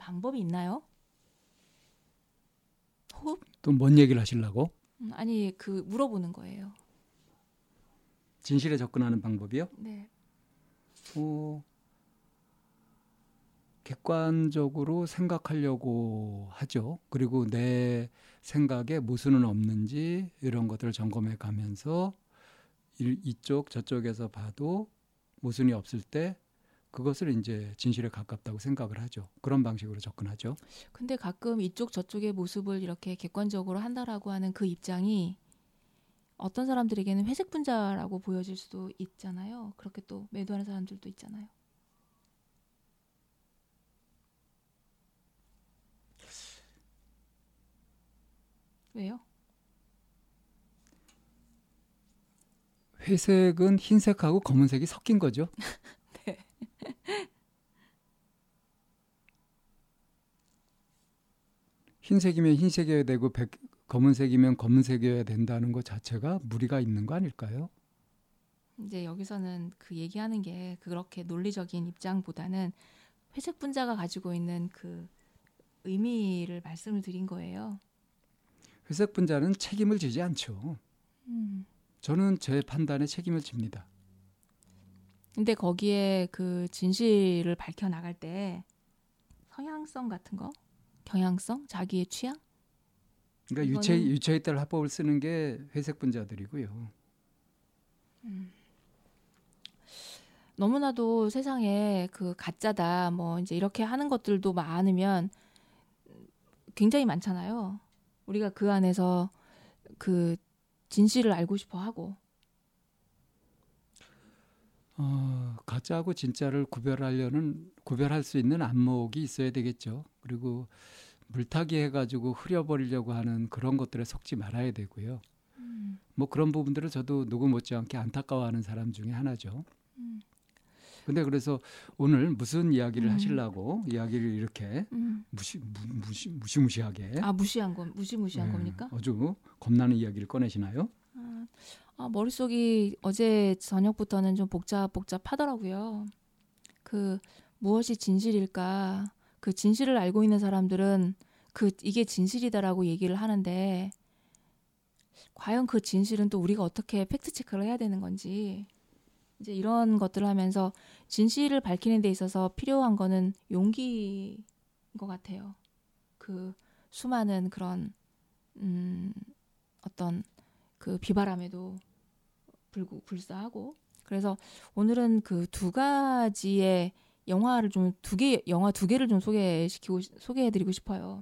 방법이 있나요? 호흡? 또 뭔 얘기를 하시려고? 음, 아니 그 물어보는 거예요. 진실에 접근하는 방법이요? 네. 어, 객관적으로 생각하려고 하죠. 그리고 내 생각에 모순은 없는지 이런 것들을 점검해 가면서 이쪽 저쪽에서 봐도 모순이 없을 때 그것을 이제 진실에 가깝다고 생각을 하죠. 그런 방식으로 접근하죠. 근데 가끔 이쪽 저쪽의 모습을 이렇게 객관적으로 한다라고 하는 그 입장이 어떤 사람들에게는 회색 분자라고 보여질 수도 있잖아요. 그렇게 또 매도하는 사람들도 있잖아요. 왜요? 회색은 흰색하고 검은색이 섞인 거죠. 네. 흰색이면 흰색이어야 되고 백, 검은색이면 검은색이어야 된다는 것 자체가 무리가 있는 거 아닐까요? 이제 여기서는 그 얘기하는 게 그렇게 논리적인 입장보다는 회색 분자가 가지고 있는 그 의미를 말씀을 드린 거예요. 회색 분자는 책임을 지지 않죠. 음. 저는 제 판단에 책임을 집니다. 근데 거기에 그 진실을 밝혀 나갈 때 성향성 같은 거, 경향성, 자기의 취향? 그러니까 유체 유체에 따라 합법을 쓰는 게 회색 분자들이고요. 음. 너무나도 세상에 그 가짜다 뭐 이제 이렇게 하는 것들도 많으면 굉장히 많잖아요. 우리가 그 안에서 그 진실을 알고 싶어 하고. 어, 가짜하고 진짜를 구별하려는 구별할 수 있는 안목이 있어야 되겠죠. 그리고 물타기 해가지고 흐려버리려고 하는 그런 것들에 속지 말아야 되고요. 음. 뭐 그런 부분들을 저도 누구 못지않게 안타까워하는 사람 중에 하나죠. 음. 근데 그래서 오늘 무슨 이야기를 음. 하시려고 이야기를 이렇게 음. 무시 무, 시 무시무시하게 아 무시한 거 무시무시한 네, 겁니까? 아주 겁나는 이야기를 꺼내시나요? 아, 아, 머릿속이 어제 저녁부터는 좀 복잡 복잡하더라고요. 그 무엇이 진실일까? 그 진실을 알고 있는 사람들은 그 이게 진실이다라고 얘기를 하는데 과연 그 진실은 또 우리가 어떻게 팩트 체크를 해야 되는 건지 이제 이런 것들을 하면서 진실을 밝히는 데 있어서 필요한 거는 용기인 것 같아요. 그 수많은 그런 음 어떤 그 비바람에도 불구 불사하고 그래서 오늘은 그 두 가지의 영화를 좀 두 개 영화 두 개를 좀 소개시키고 소개해드리고 싶어요.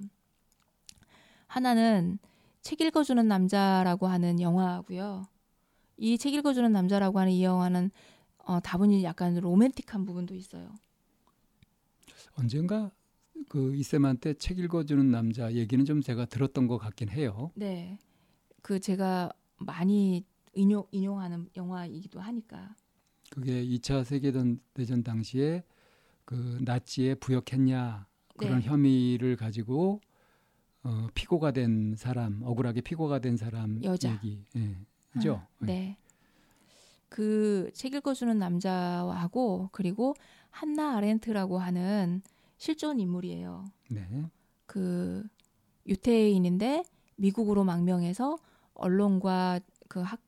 하나는 책 읽어주는 남자라고 하는 영화고요. 이 책 읽어주는 남자라고 하는 이 영화는 어, 다분히 약간 로맨틱한 부분도 있어요. 언젠가 그 이쌤한테 책 읽어주는 남자 얘기는 좀 제가 들었던 것 같긴 해요. 네, 그 제가 많이 인용 인용하는 영화이기도 하니까. 그게 2차 세계대전 당시에 그 나치에 부역했냐 그런 네. 혐의를 가지고 어, 피고가 된 사람 억울하게 피고가 된 사람 여자. 얘기. 예. 그죠? 아, 네. 그책 읽어주는 남자하고 그리고 한나 아렌트라고 하는 실존 인물이에요. 네. 그 유태인인데 미국으로 망명해서 언론과 그 학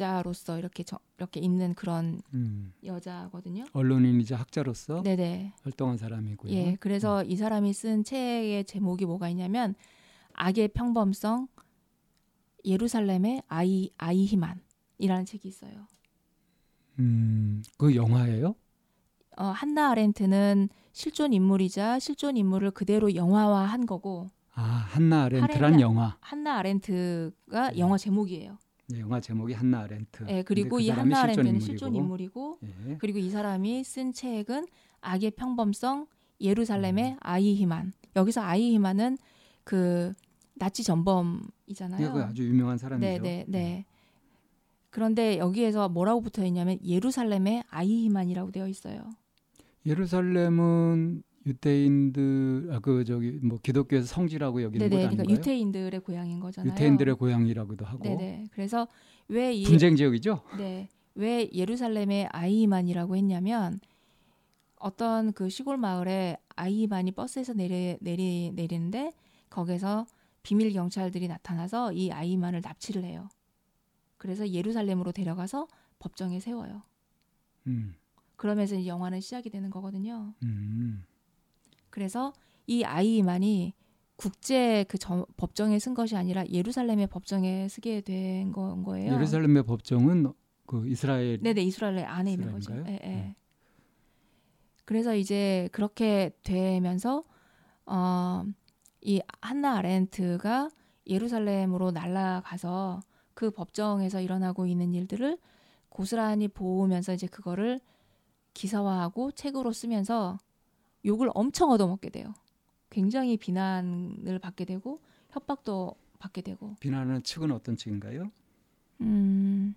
자로서 이렇게 저, 이렇게 있는 그런 음. 여자거든요. 언론인이자 학자로서 네네. 활동한 사람이고요. 예, 그래서 음. 이 사람이 쓴 책의 제목이 뭐가 있냐면 악의 평범성 예루살렘의 아이 아이히만이라는 책이 있어요. 음, 그 영화예요? 어, 한나 아렌트는 실존 인물이자 실존 인물을 그대로 영화화한 거고. 아, 한나 아렌트란 영화. 한나 아렌트가 네. 영화 제목이에요. 네, 영화 제목이 한나 아렌트. 네, 그리고 그 이 한나 아렌트는 실존 인물이고, 네. 그리고 이 사람이 쓴 책은 악의 평범성 예루살렘의 음. 아이히만. 여기서 아이히만은 그 나치 전범이잖아요. 네, 아주 유명한 사람이죠. 네, 네, 네. 그런데 여기에서 뭐라고 붙어 있냐면 예루살렘의 아이히만이라고 되어 있어요. 예루살렘은 유태인들 아 그 저기 뭐 기독교에서 성지라고 여기는 네네, 곳 그러니까 유태인들의 고향인 거잖아요. 유태인들의 고향이라고도 하고. 네네. 그래서 왜 이, 분쟁 지역이죠? 네. 왜 예루살렘의 아이히만이라고 했냐면 어떤 그 시골 마을에 아이만이 버스에서 내리 내리 내리는데 거기서 비밀 경찰들이 나타나서 이 아이만을 납치를 해요. 그래서 예루살렘으로 데려가서 법정에 세워요. 음. 그러면서 이 영화는 시작이 되는 거거든요. 음. 그래서 이 아이만이 국제 그 저, 법정에 쓴 것이 아니라 예루살렘의 법정에 쓰게 된 거, 거예요. 예루살렘의 법정은 그 이스라엘 네네 이스라엘 안에 있는 거죠. 예, 예. 네. 그래서 이제 그렇게 되면서 어, 이 한나 아렌트가 예루살렘으로 날아가서 그 법정에서 일어나고 있는 일들을 고스란히 보면서 이제 그거를 기사화하고 책으로 쓰면서 욕을 엄청 얻어먹게 돼요. 굉장히 비난을 받게 되고 협박도 받게 되고. 비난하는 측은 어떤 측인가요? 음,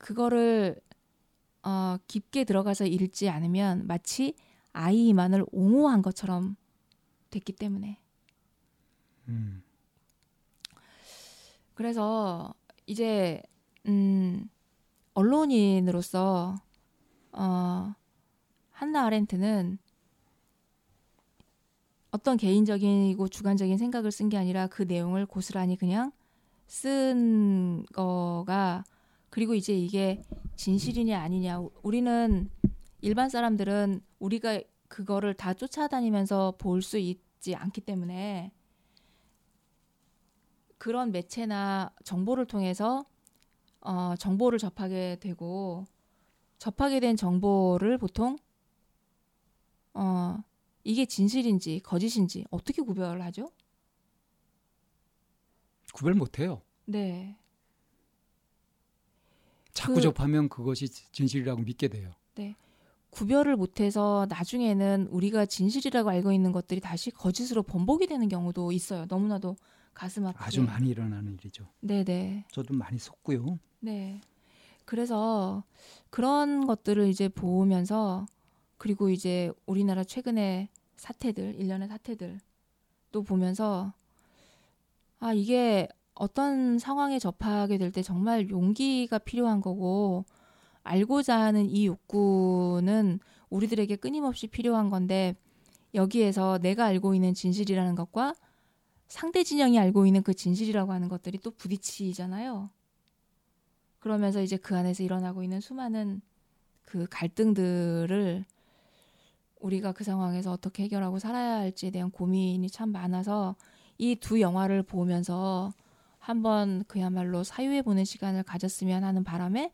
그거를 어, 깊게 들어가서 읽지 않으면 마치 아이만을 옹호한 것처럼 됐기 때문에. 음. 그래서 이제 음, 언론인으로서 어, 한나 아렌트는 어떤 개인적이고 주관적인 생각을 쓴 게 아니라 그 내용을 고스란히 그냥 쓴 거가 그리고 이제 이게 진실이냐 아니냐. 우리는 일반 사람들은 우리가 그거를 다 쫓아다니면서 볼 수 있지 않기 때문에 그런 매체나 정보를 통해서 어, 정보를 접하게 되고 접하게 된 정보를 보통 어, 이게 진실인지 거짓인지 어떻게 구별하죠? 구별 못해요. 네. 자꾸 그- 접하면 그것이 진실이라고 믿게 돼요. 구별을 못해서 나중에는 우리가 진실이라고 알고 있는 것들이 다시 거짓으로 번복이 되는 경우도 있어요. 너무나도 가슴 아프게. 아주 많이 일어나는 일이죠. 네네. 저도 많이 속고요. 네. 그래서 그런 것들을 이제 보면서 그리고 이제 우리나라 최근의 사태들, 일련의 사태들 또 보면서 아, 이게 어떤 상황에 접하게 될 때 정말 용기가 필요한 거고 알고자 하는 이 욕구는 우리들에게 끊임없이 필요한 건데 여기에서 내가 알고 있는 진실이라는 것과 상대 진영이 알고 있는 그 진실이라고 하는 것들이 또 부딪히잖아요. 그러면서 이제 그 안에서 일어나고 있는 수많은 그 갈등들을 우리가 그 상황에서 어떻게 해결하고 살아야 할지에 대한 고민이 참 많아서 이 두 영화를 보면서 한번 그야말로 사유해 보는 시간을 가졌으면 하는 바람에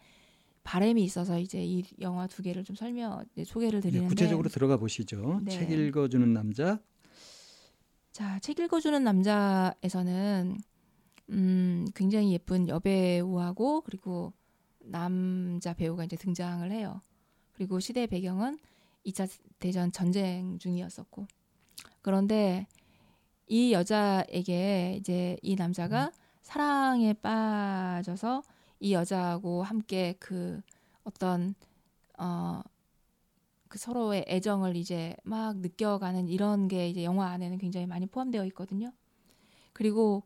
바람이 있어서 이제 이 영화 두 개를 좀 설명 소개를 네, 드리는데 구체적으로 들어가 보시죠. 네. 책 읽어주는 남자. 자, 책 읽어주는 남자에서는 음, 굉장히 예쁜 여배우하고 그리고 남자 배우가 이제 등장을 해요. 그리고 시대 배경은 2차 대전 전쟁 중이었었고. 그런데 이 여자에게 이제 이 남자가 사랑에 빠져서 이 여자하고 함께 그 어떤 어 그 서로의 애정을 이제 막 느껴가는 이런 게 이제 영화 안에는 굉장히 많이 포함되어 있거든요. 그리고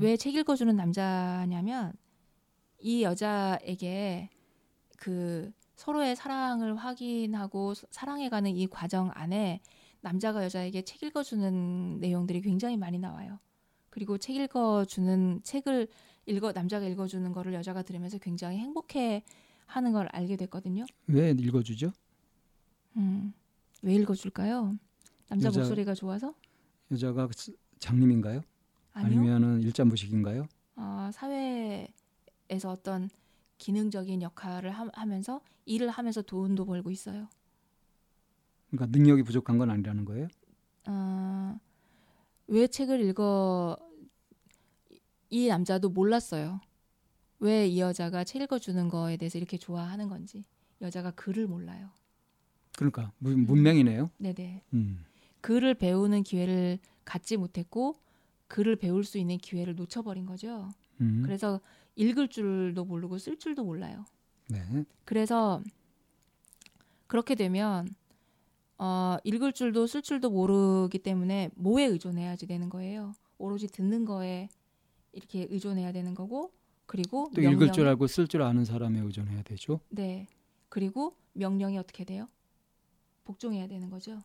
왜 책 읽어주는 남자냐면 이 여자에게 그 서로의 사랑을 확인하고 사- 사랑해가는 이 과정 안에 남자가 여자에게 책 읽어주는 내용들이 굉장히 많이 나와요. 그리고 책 읽어주는 책을 읽어 남자가 읽어주는 거를 여자가 들으면서 굉장히 행복해 하는 걸 알게 됐거든요. 왜 읽어주죠? 음, 왜 읽어줄까요? 남자 여자- 목소리가 좋아서? 여자가 스- 장님인가요? 아니요. 아니면은 일자무식인가요? 어, 사회에서 어떤 기능적인 역할을 함- 하면서 일을 하면서 돈도 벌고 있어요. 그러니까 능력이 부족한 건 아니라는 거예요. 어, 왜 책을 읽어 이 남자도 몰랐어요. 왜 이 여자가 책 읽어주는 거에 대해서 이렇게 좋아하는 건지 여자가 글을 몰라요. 그러니까 문- 문맹이네요. 네네. 음. 글을 배우는 기회를 갖지 못했고 글을 배울 수 있는 기회를 놓쳐버린 거죠. 음. 그래서 읽을 줄도 모르고 쓸 줄도 몰라요. 네. 그래서 그렇게 되면 어, 읽을 줄도 쓸 줄도 모르기 때문에 뭐에 의존해야지 되는 거예요. 오로지 듣는 거에 이렇게 의존해야 되는 거고 그리고 또 읽을 명령에- 줄 알고 쓸 줄 아는 사람에 의존해야 되죠. 네 그리고 명령이 어떻게 돼요? 복종해야 되는 거죠.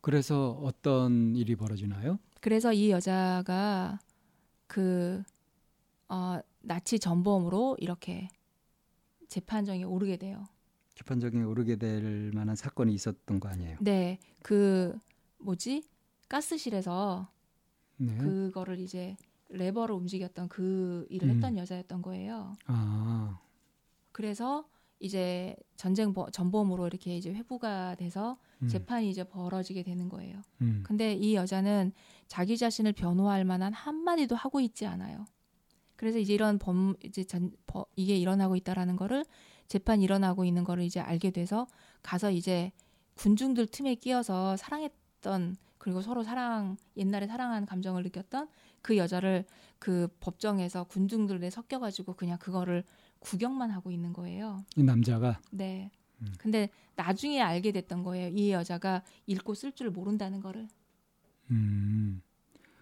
그래서 어떤 일이 벌어지나요? 그래서 이 여자가 그 어, 나치 전범으로 이렇게 재판정에 오르게 돼요. 재판정에 오르게 될 만한 사건이 있었던 거 아니에요? 네, 그 뭐지 가스실에서 네. 그거를 이제 레버를 움직였던 그 일을 음. 했던 여자였던 거예요. 아, 그래서 이제 전쟁 버- 전범으로 이렇게 이제 회부가 돼서 음, 재판이 이제 벌어지게 되는 거예요. 음. 근데 이 여자는 자기 자신을 변호할 만한 한마디도 하고 있지 않아요. 그래서 이제 이런 범 이제 전, 버, 이게 일어나고 있다라는 거를 재판 일어나고 있는 거를 이제 알게 돼서 가서 이제 군중들 틈에 끼어서 사랑했던 그리고 서로 사랑 옛날에 사랑한 감정을 느꼈던 그 여자를 그 법정에서 군중들에 섞여가지고 그냥 그거를 구경만 하고 있는 거예요. 이 남자가 네. 음. 근데 나중에 알게 됐던 거예요. 이 여자가 읽고 쓸 줄 모른다는 거를. 음,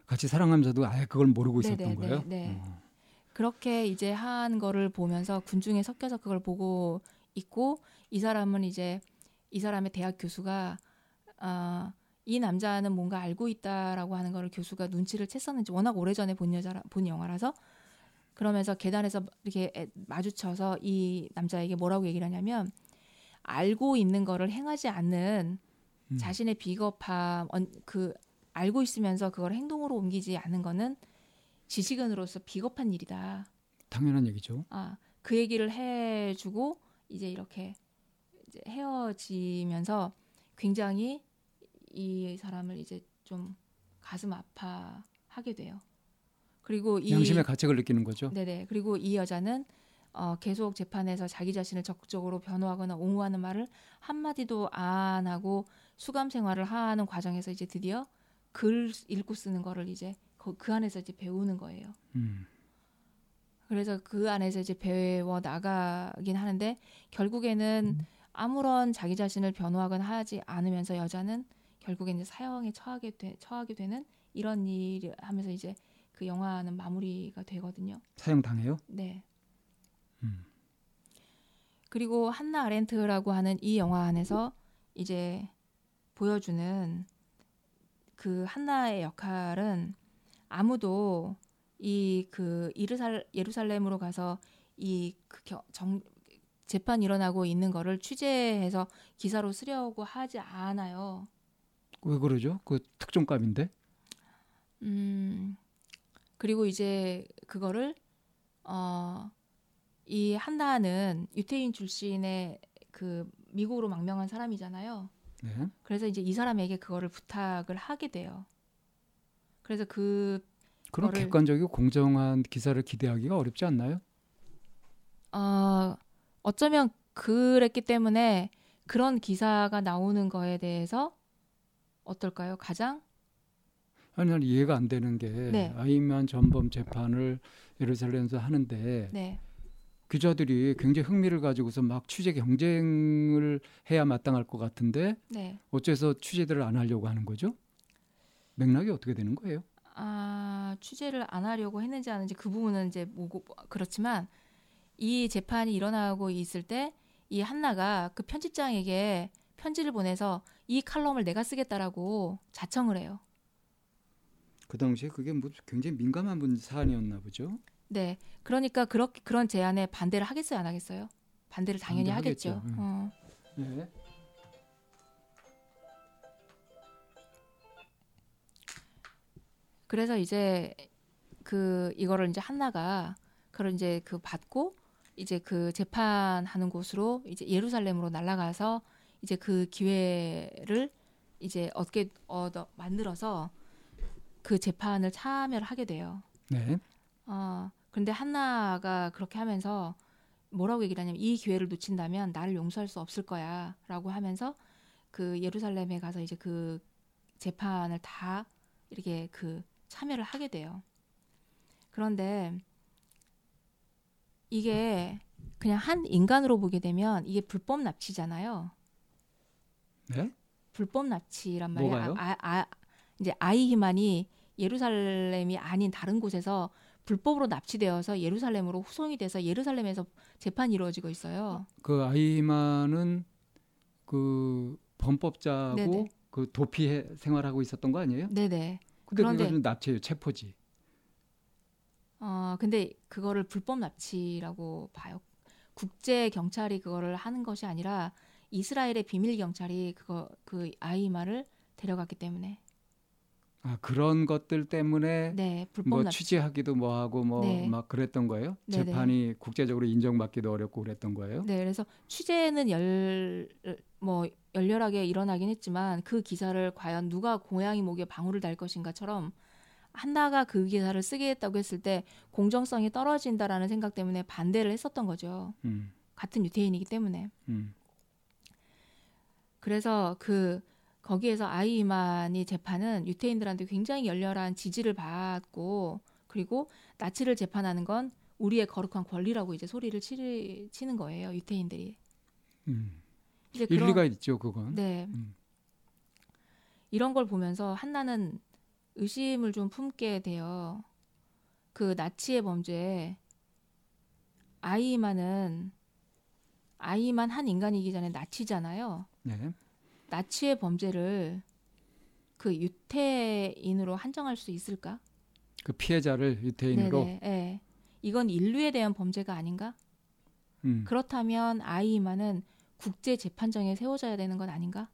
같이 사랑하면서도 아예 그걸 모르고 네, 있었던 네, 거예요. 네, 네. 어. 그렇게 이제 한 거를 보면서 군중에 섞여서 그걸 보고 있고 이 사람은 이제 이 사람의 대학 교수가 아, 이 남자는 뭔가 알고 있다라고 하는 거를 교수가 눈치를 챘었는지 워낙 오래전에 본 여자라 본 영화라서 그러면서 계단에서 이렇게 애- 마주쳐서 이 남자에게 뭐라고 얘기를 하냐면 알고 있는 거를 행하지 않는 음. 자신의 비겁함 언- 그 알고 있으면서 그걸 행동으로 옮기지 않는 거는 지식인으로서 비겁한 일이다. 당연한 얘기죠. 아, 그 얘기를 해 주고 이제 이렇게 이제 헤어지면서 굉장히 이 사람을 이제 좀 가슴 아파하게 돼요. 그리고 이 양심의 가책을 느끼는 거죠. 네네 그리고 이 여자는 어, 계속 재판에서 자기 자신을 적극적으로 변호하거나 옹호하는 말을 한 마디도 안 하고 수감 생활을 하는 과정에서 이제 드디어 글 읽고 쓰는 거를 이제 그, 그 안에서 이제 배우는 거예요. 음. 그래서 그 안에서 이제 배워 나가긴 하는데 결국에는 아무런 자기 자신을 변호하거나 하지 않으면서 여자는 결국엔 이제 사형에 처하게 돼 처하게 되는 이런 일을 하면서 이제 그 영화는 마무리가 되거든요. 사형 당해요? 네. 음. 그리고 한나 아렌트라고 하는 이 영화 안에서 이제 보여주는 그 한나의 역할은 아무도 이 그 이르살 예루살렘으로 가서 이그 정 재판 일어나고 있는 거를 취재해서 기사로 쓰려고 하지 않아요. 왜 그러죠? 그 특종감인데. 음 그리고 이제 그거를 어 이 한나는 유태인 출신의 그 미국으로 망명한 사람이잖아요. 네. 그래서 이제 이 사람에게 그거를 부탁을 하게 돼요. 그래서 그 그런 객관적이고 공정한 기사를 기대하기가 어렵지 않나요? 어, 어쩌면 그랬기 때문에 그런 기사가 나오는 거에 대해서 어떨까요? 가장 아니 난 이해가 안 되는 게 네. 아이만 전범 재판을 예루살렘에서 하는데 네, 기자들이 굉장히 흥미를 가지고서 막 취재 경쟁을 해야 마땅할 것 같은데 네. 어째서 취재들을 안 하려고 하는 거죠? 맥락이 어떻게 되는 거예요? 아 취재를 안 하려고 했는지 안 했는지 그 부분은 이제 뭐고 그렇지만 이 재판이 일어나고 있을 때 이 한나가 그 편집장에게 편지를 보내서 이 칼럼을 내가 쓰겠다라고 자청을 해요. 그 당시에 그게 뭐 굉장히 민감한 분 사안이었나 보죠. 네, 그러니까 그렇게 그런 제안에 반대를 하겠어요, 안 하겠어요? 반대를 당연히. 하겠죠. 음. 어. 네. 그래서 이제 그 이거를 이제 한나가 그걸 이제 그 받고 이제 그 재판하는 곳으로 이제 예루살렘으로 날아가서 이제 그 기회를 이제 얻게 얻어 만들어서 그 재판을 참여를 하게 돼요. 네. 어, 근데 한나가 그렇게 하면서 뭐라고 얘기를 하냐면 이 기회를 놓친다면 나를 용서할 수 없을 거야라고 하면서 그 예루살렘에 가서 이제 그 재판을 다 이렇게 그 참여를 하게 돼요. 그런데 이게 그냥 한 인간으로 보게 되면 이게 불법 납치잖아요. 네? 불법 납치란 말이에요. 뭐가요? 아, 아, 이제 아이 희만이 예루살렘이 아닌 다른 곳에서 불법으로 납치되어서 예루살렘으로 후송이 돼서 예루살렘에서 재판이 이루어지고 있어요. 그 아이만은 그 범법자고 네네. 그 도피 해- 생활하고 있었던 거 아니에요? 네네. 근데 그런데- 납치예요, 체포지. 어 근데 그거를 불법 납치라고 봐요. 국제 경찰이 그거를 하는 것이 아니라 이스라엘의 비밀 경찰이 그거 그 아이마를 데려갔기 때문에 아 그런 것들 때문에 네 뭐 납치 취재하기도 뭐 하고 뭐 네. 막 그랬던 거예요. 네네. 재판이 국제적으로 인정받기도 어렵고 그랬던 거예요. 네, 그래서 취재는 열 뭐 열렬하게 일어나긴 했지만 그 기사를 과연 누가 고양이 목에 방울을 달 것인가처럼 한나가 그 기사를 쓰게 했다고 했을 때 공정성이 떨어진다라는 생각 때문에 반대를 했었던 거죠. 음, 같은 유태인이기 때문에. 음, 그래서 그 거기에서 아이만이 재판은 유태인들한테 굉장히 열렬한 지지를 받고 그리고 나치를 재판하는 건 우리의 거룩한 권리라고 이제 소리를 치, 치는 거예요 유태인들이. 음. 이제 일리가 있죠, 그건. 네. 음. 이런 걸 보면서 한나는 의심을 좀 품게 돼요. 그 나치의 범죄에 아이만은 아이만 한 인간이기 전에 나치잖아요. 네. 나치의 범죄를 그 유태인으로 한정할 수 있을까? 그 피해자를 유태인으로. 네네. 예. 이건 인류에 대한 범죄가 아닌가? 음. 그렇다면 아이만은 국제 재판정에 세워져야 되는 건 아닌가?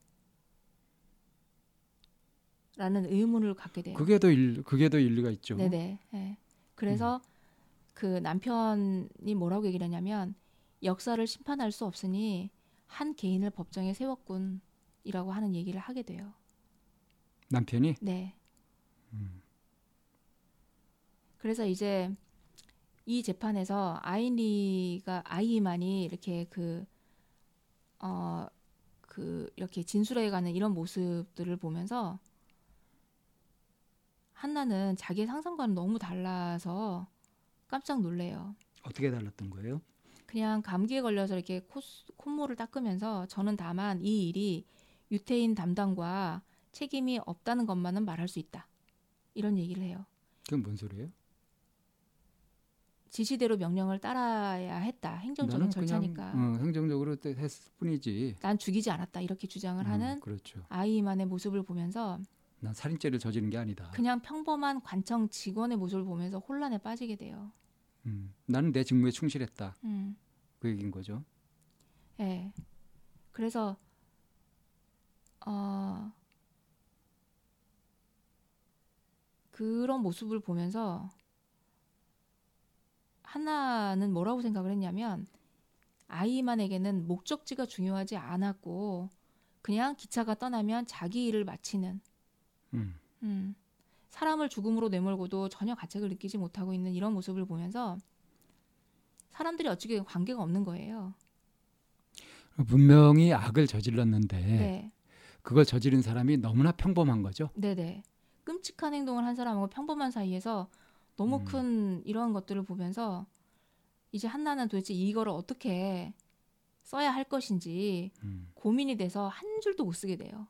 라는 의문을 갖게 돼요. 그게 더 일, 그게 더 일리가 있죠. 네네. 예. 그래서 그 남편이 뭐라고 얘기를 했냐면 역사를 심판할 수 없으니 한 개인을 법정에 세웠군 이라고 하는 얘기를 하게 돼요. 남편이 네. 음. 그래서 이제 이 재판에서 아이니가 아이만이 이렇게 그 어, 그 이렇게 진술해가는 이런 모습들을 보면서 한나는 자기의 상상과는 너무 달라서 깜짝 놀래요. 어떻게 달랐던 거예요? 그냥 감기에 걸려서 이렇게 콧, 콧물을 닦으면서 저는 다만 이 일이 유태인 담당과 책임이 없다는 것만은 말할 수 있다. 이런 얘기를 해요. 그건 뭔 소리예요? 지시대로 명령을 따라야 했다. 행정적인 절차니까. 그냥 어, 행정적으로 또 했을 뿐이지. 난 죽이지 않았다. 이렇게 주장을 음, 하는 그렇죠. 아이만의 모습을 보면서 난 살인죄를 저지른 게 아니다. 그냥 평범한 관청 직원의 모습을 보면서 혼란에 빠지게 돼요. 음, 나는 내 직무에 충실했다. 음. 그 얘기인 거죠. 예. 그래서 어 그런 모습을 보면서 하나는 뭐라고 생각을 했냐면 아이만에게는 목적지가 중요하지 않았고 그냥 기차가 떠나면 자기 일을 마치는 음, 음, 사람을 죽음으로 내몰고도 전혀 가책을 느끼지 못하고 있는 이런 모습을 보면서 사람들이 어찌게 관계가 없는 거예요. 분명히 악을 저질렀는데 네. 그걸 저지른 사람이 너무나 평범한 거죠. 네네. 끔찍한 행동을 한 사람하고 평범한 사이에서 너무 음. 큰 이런 것들을 보면서 이제 한나는 도대체 이거를 어떻게 써야 할 것인지 음. 고민이 돼서 한 줄도 못 쓰게 돼요.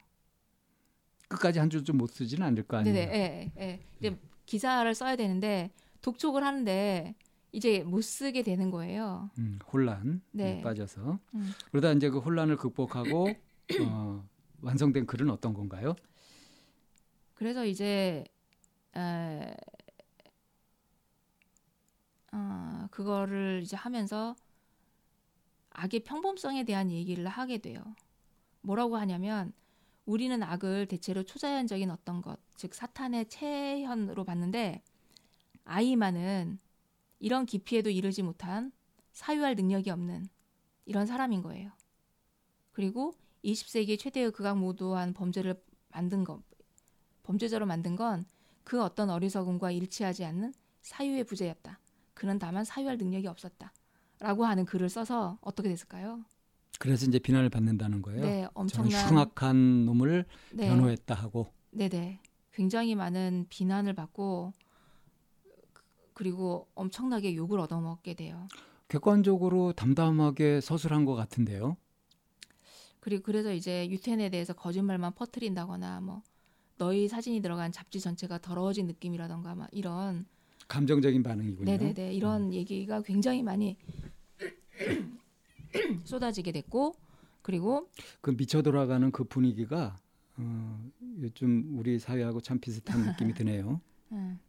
끝까지 한 줄도 못 쓰지는 않을 거 아니에요. 네네. 예, 예. 이제 기사를 써야 되는데 독촉을 하는데 이제 못 쓰게 되는 거예요. 음, 혼란 네. 에 빠져서 음. 그러다 이제 그 혼란을 극복하고 어, 완성된 글은 어떤 건가요? 그래서 이제 에, 어, 그거를 이제 하면서 악의 평범성에 대한 얘기를 하게 돼요. 뭐라고 하냐면 우리는 악을 대체로 초자연적인 어떤 것, 즉 사탄의 체현으로 봤는데 아이만은 이런 깊이에도 이르지 못한 사유할 능력이 없는 이런 사람인 거예요. 그리고 20세기 최대의 극악무도한 범죄를 만든 것, 범죄자로 만든 건 그 어떤 어리석음과 일치하지 않는 사유의 부재였다. 그는 다만 사유할 능력이 없었다. 라고 하는 글을 써서 어떻게 됐을까요? 그래서 이제 비난을 받는다는 거예요. 네, 엄청난 흉악한 놈을 네, 변호했다 하고 네 네. 굉장히 많은 비난을 받고 그- 그리고 엄청나게 욕을 얻어먹게 돼요. 객관적으로 담담하게 서술한 것 같은데요. 그리고 그래서 이제 유텐에 대해서 거짓말만 퍼뜨린다거나 뭐 너희 사진이 들어간 잡지 전체가 더러워진 느낌이라던가 막 이런 감정적인 반응이군요. 네네네 이런 얘기가 굉장히 많이 쏟아지게 됐고 그리고 그 미쳐 돌아가는 그 분위기가 어, 요즘 우리 사회하고 참 비슷한 느낌이 드네요. 음,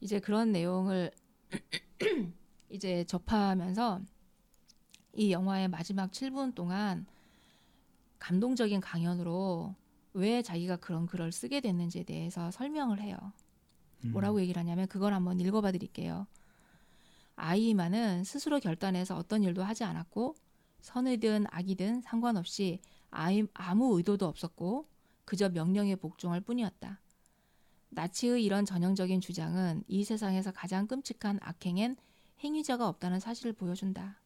이제 그런 내용을 이제 접하면서 이 영화의 마지막 7분 동안 감동적인 강연으로 왜 자기가 그런 글을 쓰게 됐는지에 대해서 설명을 해요. 음. 뭐라고 얘기를 하냐면 그걸 한번 읽어봐 드릴게요. 아이만은 스스로 결단해서 어떤 일도 하지 않았고 선이든 악이든 상관없이 아이, 아무 의도도 없었고 그저 명령에 복종할 뿐이었다. 나치의 이런 전형적인 주장은 이 세상에서 가장 끔찍한 악행엔 행위자가 없다는 사실을 보여준다.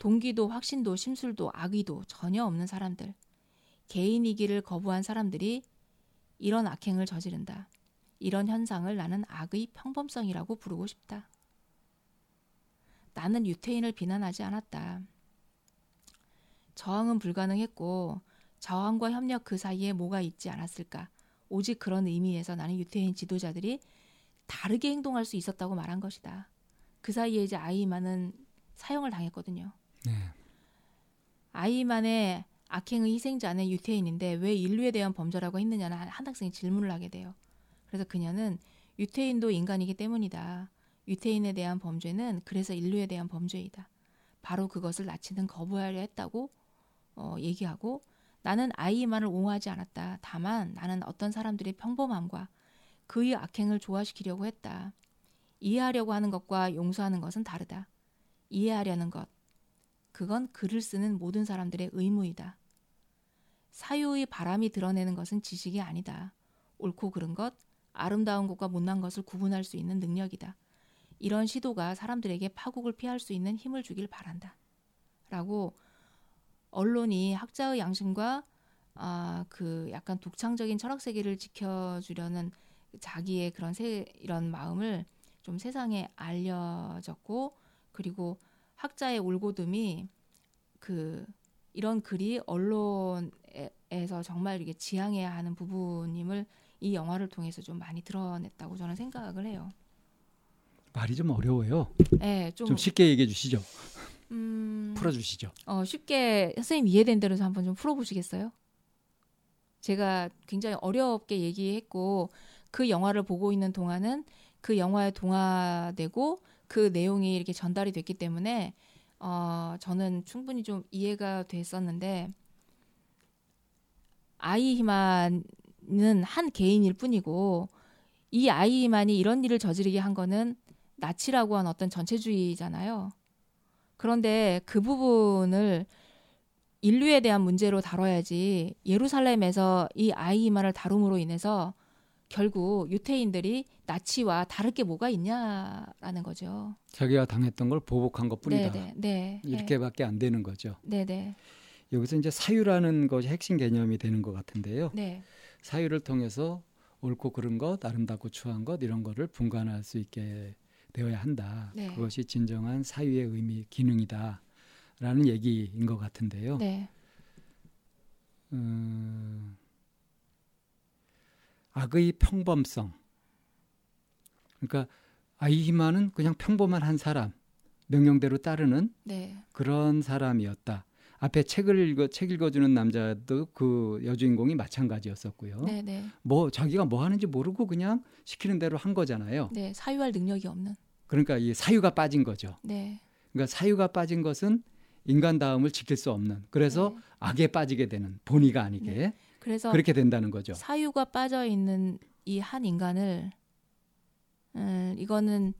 동기도 확신도 심술도 악의도 전혀 없는 사람들, 개인이기를 거부한 사람들이 이런 악행을 저지른다. 이런 현상을 나는 악의 평범성이라고 부르고 싶다. 나는 유태인을 비난하지 않았다. 저항은 불가능했고 저항과 협력 그 사이에 뭐가 있지 않았을까? 오직 그런 의미에서 나는 유태인 지도자들이 다르게 행동할 수 있었다고 말한 것이다. 그 사이에 이제 아이만은 사형을 당했거든요. 네. 아이만의 악행의 희생자는 유태인인데 왜 인류에 대한 범죄라고 했느냐는 한 학생이 질문을 하게 돼요. 그래서 그녀는 유태인도 인간이기 때문이다. 유태인에 대한 범죄는 그래서 인류에 대한 범죄이다. 바로 그것을 나치는 거부하려 했다고 어, 얘기하고 나는 아이만을 옹호하지 않았다. 다만 나는 어떤 사람들의 평범함과 그의 악행을 조화시키려고 했다. 이해하려고 하는 것과 용서하는 것은 다르다. 이해하려는 것. 그건 글을 쓰는 모든 사람들의 의무이다. 사유의 바람이 드러내는 것은 지식이 아니다. 옳고 그른 것, 아름다운 것과 못난 것을 구분할 수 있는 능력이다. 이런 시도가 사람들에게 파국을 피할 수 있는 힘을 주길 바란다. 라고 언론이 학자의 양심과 아, 그 약간 독창적인 철학 세계를 지켜주려는 자기의 그런 세, 이런 마음을 좀 세상에 알려졌고 그리고 학자의 올고듬이 그 이런 글이 언론에서 정말 이게 지향해야 하는 부분임을 이 영화를 통해서 좀 많이 드러냈다고 저는 생각을 해요. 말이 좀 어려워요. 네, 좀, 좀 쉽게 얘기해 주시죠. 음, 풀어주시죠. 어, 쉽게 선생님 이해된 대로 한번 좀 풀어보시겠어요? 제가 굉장히 어렵게 얘기했고 그 영화를 보고 있는 동안은 그 영화에 동화되고 그 내용이 이렇게 전달이 됐기 때문에 어, 저는 충분히 좀 이해가 됐었는데 아이히만은 한 개인일 뿐이고 이 아이히만이 이런 일을 저지르게 한 거는 나치라고 한 어떤 전체주의잖아요. 그런데 그 부분을 인류에 대한 문제로 다뤄야지 예루살렘에서 이 아이히만을 다룸으로 인해서 결국 유태인들이 나치와 다를 게 뭐가 있냐라는 거죠. 자기가 당했던 걸 보복한 것뿐이다. 네네, 네, 이렇게밖에 안 되는 거죠. 네네. 여기서 이제 사유라는 것이 핵심 개념이 되는 것 같은데요. 네. 사유를 통해서 옳고 그른 것, 아름답고 추한 것 이런 거를 분간할 수 있게 되어야 한다. 네. 그것이 진정한 사유의 의미, 기능이다라는 얘기인 것 같은데요. 네. 음, 악의 평범성. 그러니까 아이히만은 그냥 평범한 한 사람, 명령대로 따르는 네. 그런 사람이었다. 앞에 책을 읽어 책 읽어주는 남자도 그 여주인공이 마찬가지였었고요. 네, 네. 뭐 자기가 뭐 하는지 모르고 그냥 시키는 대로 한 거잖아요. 네, 사유할 능력이 없는. 그러니까 이 사유가 빠진 거죠. 네. 그러니까 사유가 빠진 것은 인간다움을 지킬 수 없는. 그래서 네. 악에 빠지게 되는 본의가 아니게 그래서 그렇게 된다는 거죠. 사유가 빠져 있는 이 한 인간을 음, 이거는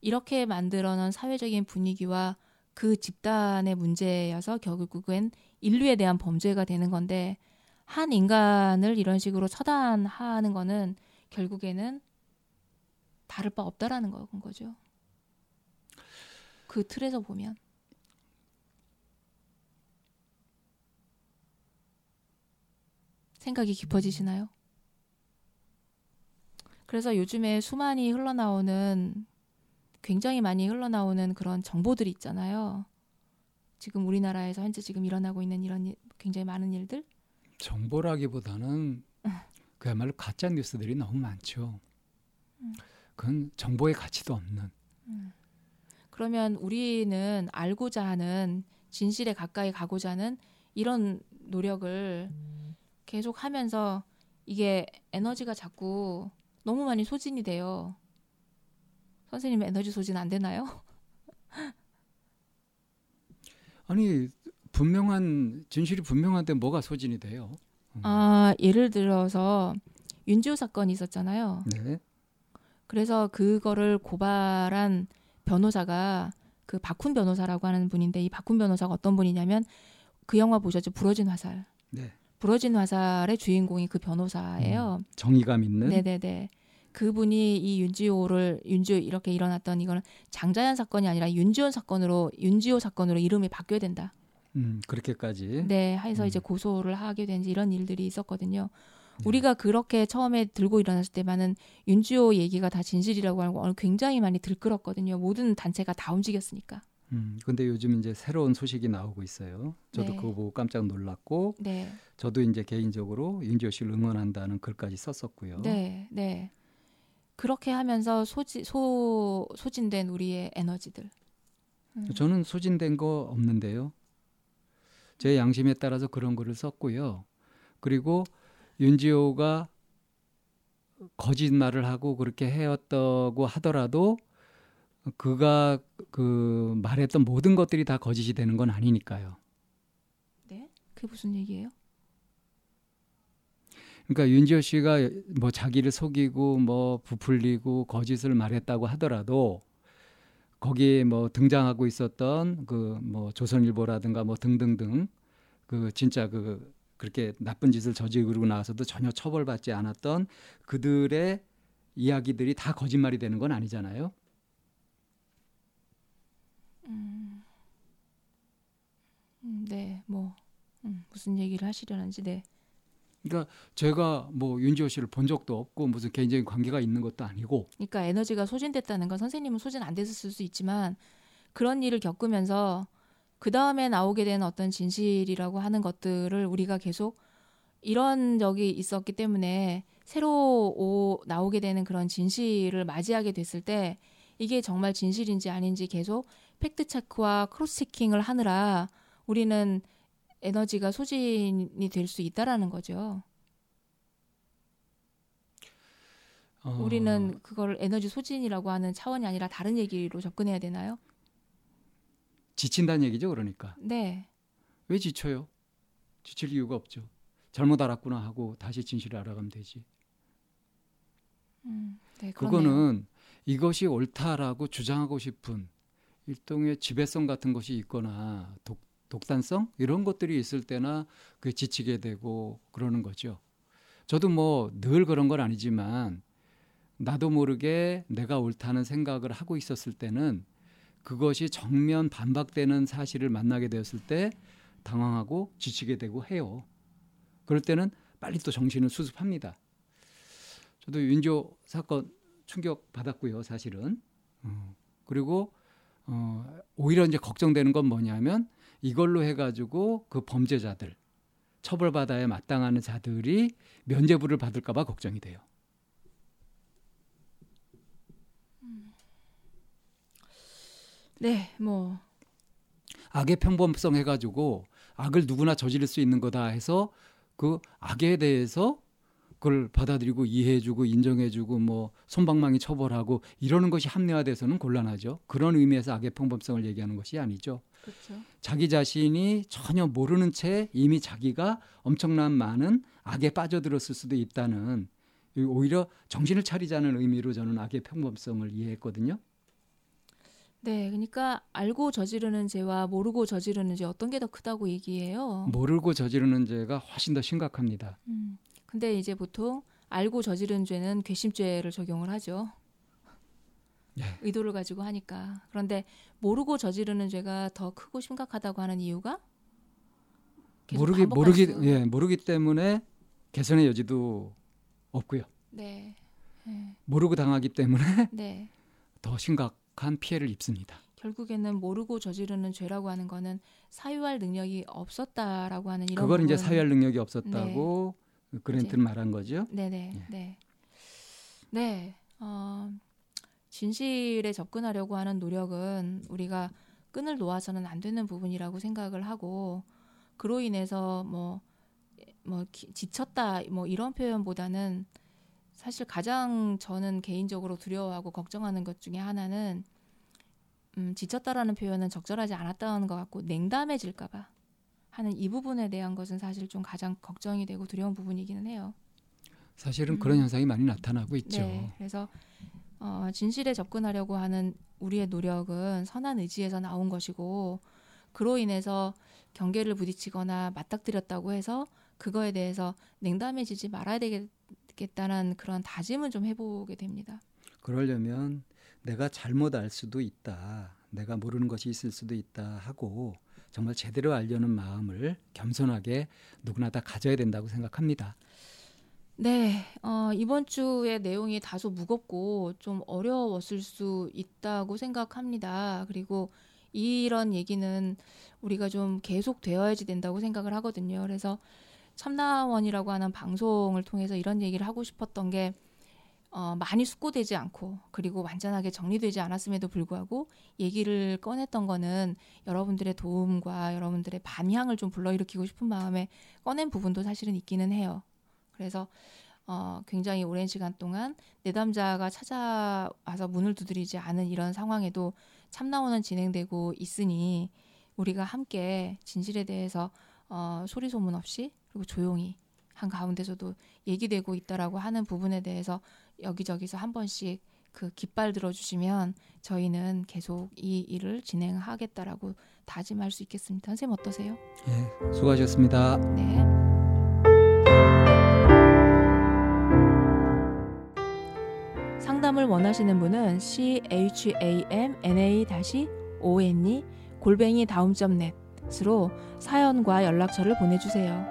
이렇게 만들어 놓은 사회적인 분위기와 그 집단의 문제여서 결국엔 인류에 대한 범죄가 되는 건데 한 인간을 이런 식으로 처단하는 거는 결국에는 다를 바 없다라는 건 거죠. 그 틀에서 보면 생각이 깊어지시나요? 그래서 요즘에 수많이 흘러나오는 굉장히 많이 흘러나오는 그런 정보들이 있잖아요. 지금 우리나라에서 현재 지금 일어나고 있는 이런 일, 굉장히 많은 일들. 정보라기보다는 그야말로 가짜 뉴스들이 너무 많죠. 음. 그건 정보의 가치도 없는. 음. 그러면 우리는 알고자 하는 진실에 가까이 가고자 하는 이런 노력을 계속 하면서 이게 에너지가 자꾸 너무 많이 소진이 돼요. 선생님 에너지 소진 안 되나요? 아니 분명한 진실이 분명한데 뭐가 소진이 돼요? 음. 아 예를 들어서 윤지호 사건이 있었잖아요. 네. 그래서 그거를 고발한 변호사가 그 박훈 변호사라고 하는 분인데 이 박훈 변호사가 어떤 분이냐면 그 영화 보셨죠? 부러진 화살. 네. 부러진 화살의 주인공이 그 변호사예요. 음, 정의감 있는. 네네네. 그분이 이 윤지호를 윤지호 이렇게 일어났던 이거는 장자연 사건이 아니라 윤지호 사건으로 윤지호 사건으로 이름이 바뀌어야 된다. 음 그렇게까지. 네, 해서 음. 이제 고소를 하게 된 이런 일들이 있었거든요. 네. 우리가 그렇게 처음에 들고 일어났을 때만은 윤지호 얘기가 다 진실이라고 하고 굉장히 많이 들끓었거든요. 모든 단체가 다 움직였으니까. 음, 근데 요즘 이제 새로운 소식이 나오고 있어요. 저도 네. 그거 보고 깜짝 놀랐고, 네. 저도 이제 개인적으로 윤지호 씨를 응원한다는 글까지 썼었고요. 네, 네. 그렇게 하면서 소지, 소, 소진된 우리의 에너지들. 음. 저는 소진된 거 없는데요. 제 양심에 따라서 그런 글을 썼고요. 그리고 윤지호가 거짓말을 하고 그렇게 해왔다고 하더라도 그가 그 말했던 모든 것들이 다 거짓이 되는 건 아니니까요. 네? 그게 무슨 얘기예요? 그러니까 윤지호 씨가 뭐 자기를 속이고 뭐 부풀리고 거짓을 말했다고 하더라도 거기에 뭐 등장하고 있었던 그 뭐 조선일보라든가 뭐 등등등 그 진짜 그 그렇게 나쁜 짓을 저지르고 나서도 전혀 처벌받지 않았던 그들의 이야기들이 다 거짓말이 되는 건 아니잖아요. 음, 음 네, 뭐 음, 무슨 얘기를 하시려는지 네. 그러니까 제가 뭐 윤지호 씨를 본 적도 없고 무슨 개인적인 관계가 있는 것도 아니고. 그러니까 에너지가 소진됐다는 건 선생님은 소진 안 됐을 수 있지만 그런 일을 겪으면서 그 다음에 나오게 된 어떤 진실이라고 하는 것들을 우리가 계속 이런 적이 있었기 때문에 새로 오, 나오게 되는 그런 진실을 맞이하게 됐을 때 이게 정말 진실인지 아닌지 계속 fact check와 cross checking을 하느라 우리는 에너지가 소진이 될 수 있다라는 거죠. 어... 우리는 그걸 에너지 소진이라고 하는 차원이 아니라 다른 얘기로 접근해야 되나요? 지친다는 얘기죠, 그러니까. 네. 왜 지쳐요? 지칠 이유가 없죠. 잘못 알았구나 하고 다시 진실을 알아가면 되지. 음, 네, 그거는 이것이 옳다라고 주장하고 싶은 일종의 지배성 같은 것이 있거나 독, 독단성 이런 것들이 있을 때나 그 지치게 되고 그러는 거죠. 저도 뭐 늘 그런 건 아니지만 나도 모르게 내가 옳다는 생각을 하고 있었을 때는 그것이 정면 반박되는 사실을 만나게 되었을 때 당황하고 지치게 되고 해요. 그럴 때는 빨리 또 정신을 수습합니다. 저도 윤조 사건 충격 받았고요, 사실은. 어, 그리고 어, 오히려 이제 걱정되는 건 뭐냐면 이걸로 해가지고 그 범죄자들 처벌받아야 마땅하는 자들이 면죄부를 받을까봐 걱정이 돼요. 네, 뭐 악의 평범성 해가지고 악을 누구나 저지를 수 있는 거다 해서 그 악에 대해서 그걸 받아들이고 이해해주고 인정해주고 뭐 손방망이 처벌하고 이러는 것이 합리화돼서는 곤란하죠. 그런 의미에서 악의 평범성을 얘기하는 것이 아니죠. 그렇죠. 자기 자신이 전혀 모르는 채 이미 자기가 엄청난 많은 악에 빠져들었을 수도 있다는 오히려 정신을 차리자는 의미로 저는 악의 평범성을 이해했거든요. 네, 그러니까 알고 저지르는 죄와 모르고 저지르는 죄 어떤 게 더 크다고 얘기해요. 모르고 저지르는 죄가 훨씬 더 심각합니다. 음. 근데 이제 보통 알고 저지른 죄는 괘씸죄를 적용을 하죠. 예. 의도를 가지고 하니까. 그런데 모르고 저지르는 죄가 더 크고 심각하다고 하는 이유가 모르기 모르기 수. 예 모르기 때문에 개선의 여지도 없고요. 네. 네. 모르고 당하기 때문에 네. 더 심각한 피해를 입습니다. 결국에는 모르고 저지르는 죄라고 하는 거는 사유할 능력이 없었다라고 하는 이런 그걸 부분. 이제 사유할 능력이 없었다고 네. 그랜트는 말한 거죠. 네네 네. 네. 네. 어, 진실에 접근하려고 하는 노력은 우리가 끈을 놓아서는 안 되는 부분이라고 생각을 하고 그로 인해서 뭐뭐 뭐 지쳤다 뭐 이런 표현보다는 사실 가장 저는 개인적으로 두려워하고 걱정하는 것 중에 하나는 음, 지쳤다라는 표현은 적절하지 않았다는 것 같고 냉담해질까봐 하는 이 부분에 대한 것은 사실 좀 가장 걱정이 되고 두려운 부분이기는 해요. 사실은 음. 그런 현상이 많이 나타나고 있죠. 네, 그래서 어, 진실에 접근하려고 하는 우리의 노력은 선한 의지에서 나온 것이고 그로 인해서 경계를 부딪히거나 맞닥뜨렸다고 해서 그거에 대해서 냉담해지지 말아야 되겠다는 그런 다짐은 좀 해보게 됩니다. 그러려면 내가 잘못 알 수도 있다. 내가 모르는 것이 있을 수도 있다 하고 정말 제대로 알려는 마음을 겸손하게 누구나 다 가져야 된다고 생각합니다. 네, 어, 이번 주의 내용이 다소 무겁고 좀 어려웠을 수 있다고 생각합니다. 그리고 이런 얘기는 우리가 좀 계속 되어야지 된다고 생각을 하거든요. 그래서 참나원이라고 하는 방송을 통해서 이런 얘기를 하고 싶었던 게 어, 많이 숙고되지 않고 그리고 완전하게 정리되지 않았음에도 불구하고 얘기를 꺼냈던 거는 여러분들의 도움과 여러분들의 반향을 좀 불러일으키고 싶은 마음에 꺼낸 부분도 사실은 있기는 해요. 그래서 어, 굉장히 오랜 시간 동안 내담자가 찾아와서 문을 두드리지 않은 이런 상황에도 참나원은 진행되고 있으니 우리가 함께 진실에 대해서 어, 소리 소문 없이 그리고 조용히 한 가운데서도 얘기되고 있다라고 하는 부분에 대해서 여기저기서 한 번씩 그 깃발 들어주시면 저희는 계속 이 일을 진행하겠다라고 다짐할 수 있겠습니다. 선생님 어떠세요? 네, 수고하셨습니다. 네. 상담을 원하시는 분은 c h a m n a o n e 골뱅이 다음점 넷으로 사연과 연락처를 보내주세요.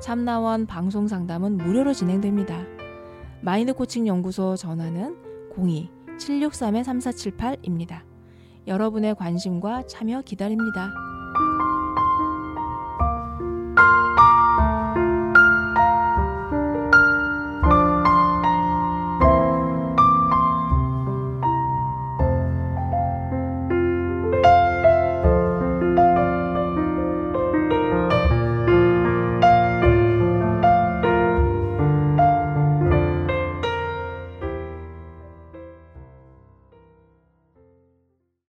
참나원 방송 상담은 무료로 진행됩니다. 마인드 코칭 연구소 전화는 02-763-3478입니다. 여러분의 관심과 참여 기다립니다.